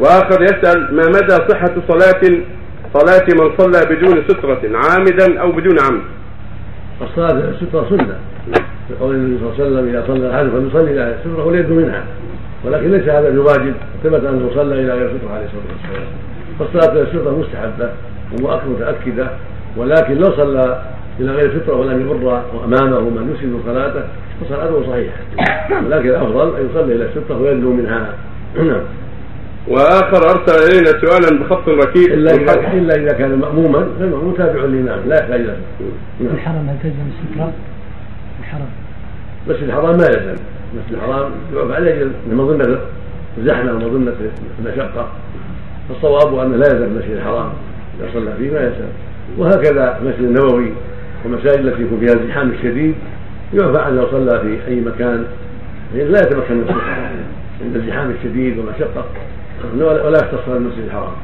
وآخر يسأل ما مدى صحة صلاه صلاة من صلى بدون سترة عامدا أو بدون عمد؟ الصلاه الستره سنة. لقول النبي صلى الله عليه وسلم إذا صلى احد فليصلي إلى الستره وليد منها. ولكن ليس هذا بواجب ثبت أنه صلى إلى غير الستره عليه الصلاة والسلام. فالصلاة إلى الستره مستحبة ومؤكد متأكدة ولكن لو صلى إلى غير الستره ولم يمر أمامه من يسلم صلاته فصلاته صحيحة. ولكن الأفضل أن يصلي إلى الستره ويدنو منها. نعم. وآخر أرسل إلينا سؤالا بخط ركيك إلا إذا إلا إذا كان مأموما فالماموم تابع للإمام لا يحتاج إلى نعم. الحرم هل تلزم الستره؟ الحرم مسجد الحرام ما يلزم مسجد الحرام يعرف عليه مظنة الزحمه ومظنه المشقه فالصواب انه لا يلزم المسجد الحرام. إذا صلى فيه ما يلزم وهكذا المسجد النبوي والمساجد التي يكون فيها الزحام الشديد يعفى عنه لو صلى في أي مكان. لا يتمكن من الصحه عند الزحام الشديد والمشقه ولا يختص المسجد الحرام.